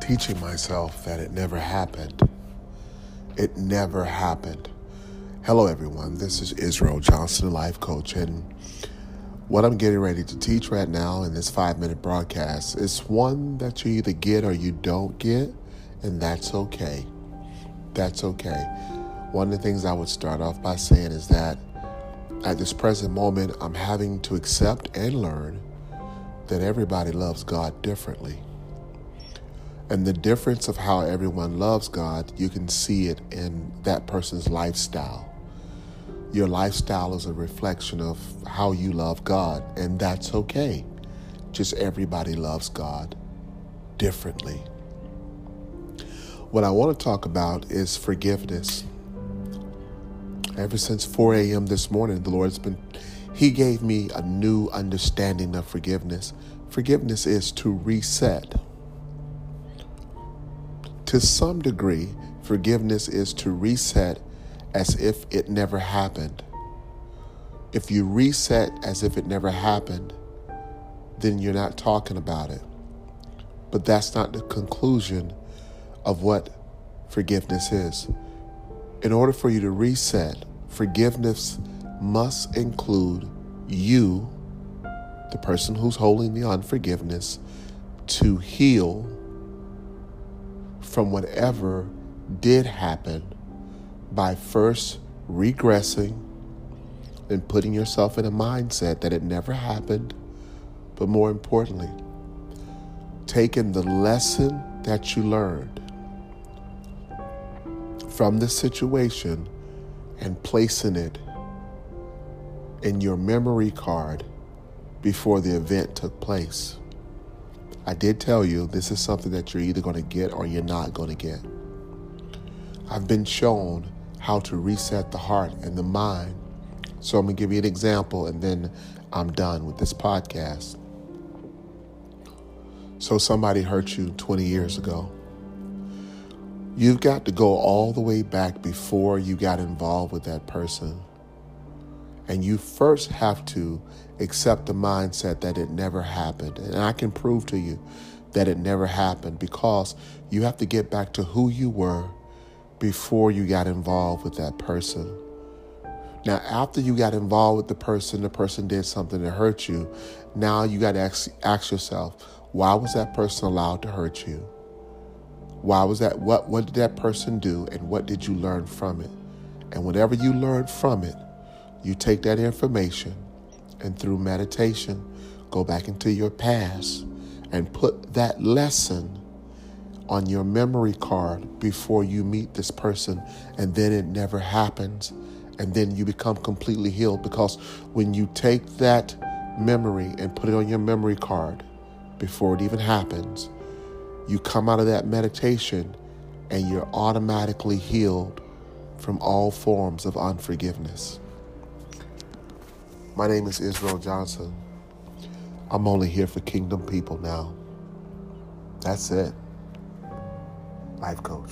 teaching myself that it never happened. It never happened. Hello, everyone. This is Israel Johnson, life coach, and what I'm getting ready to teach right now in this five minute broadcast is one that you either get or you don't get, and that's okay. That's okay. One of the things I would start off by saying is that at this present moment, I'm having to accept and learn that everybody loves God differently. And the difference of how everyone loves God, you can see it in that person's lifestyle. Your lifestyle is a reflection of how you love God, and that's okay. Just everybody loves God differently. What I want to talk about is forgiveness. Ever since 4 a.m. this morning, the Lord's been, He gave me a new understanding of forgiveness. Forgiveness is to reset. To some degree, forgiveness is to reset as if it never happened. If you reset as if it never happened, then you're not talking about it. But that's not the conclusion of what forgiveness is. In order for you to reset, forgiveness must include you, the person who's holding the unforgiveness, to heal from whatever did happen by first regressing and putting yourself in a mindset that it never happened, but more importantly, taking the lesson that you learned from the situation and placing it in your memory card before the event took place. I did tell you this is something that you're either going to get or you're not going to get. I've been shown how to reset the heart and the mind. So I'm going to give you an example and then I'm done with this podcast. So somebody hurt you 20 years ago. You've got to go all the way back before you got involved with that person. And you first have to accept the mindset that it never happened. And I can prove to you that it never happened because you have to get back to who you were before you got involved with that person. Now, after you got involved with the person, the person did something to hurt you. Now you got to ask, ask yourself, why was that person allowed to hurt you? Why was that? What, what did that person do? And what did you learn from it? And whatever you learned from it, you take that information and through meditation, go back into your past and put that lesson on your memory card before you meet this person, and then it never happens, and then you become completely healed. Because when you take that memory and put it on your memory card before it even happens, you come out of that meditation and you're automatically healed from all forms of unforgiveness. My name is Israel Johnson. I'm only here for kingdom people now. That's it life coach.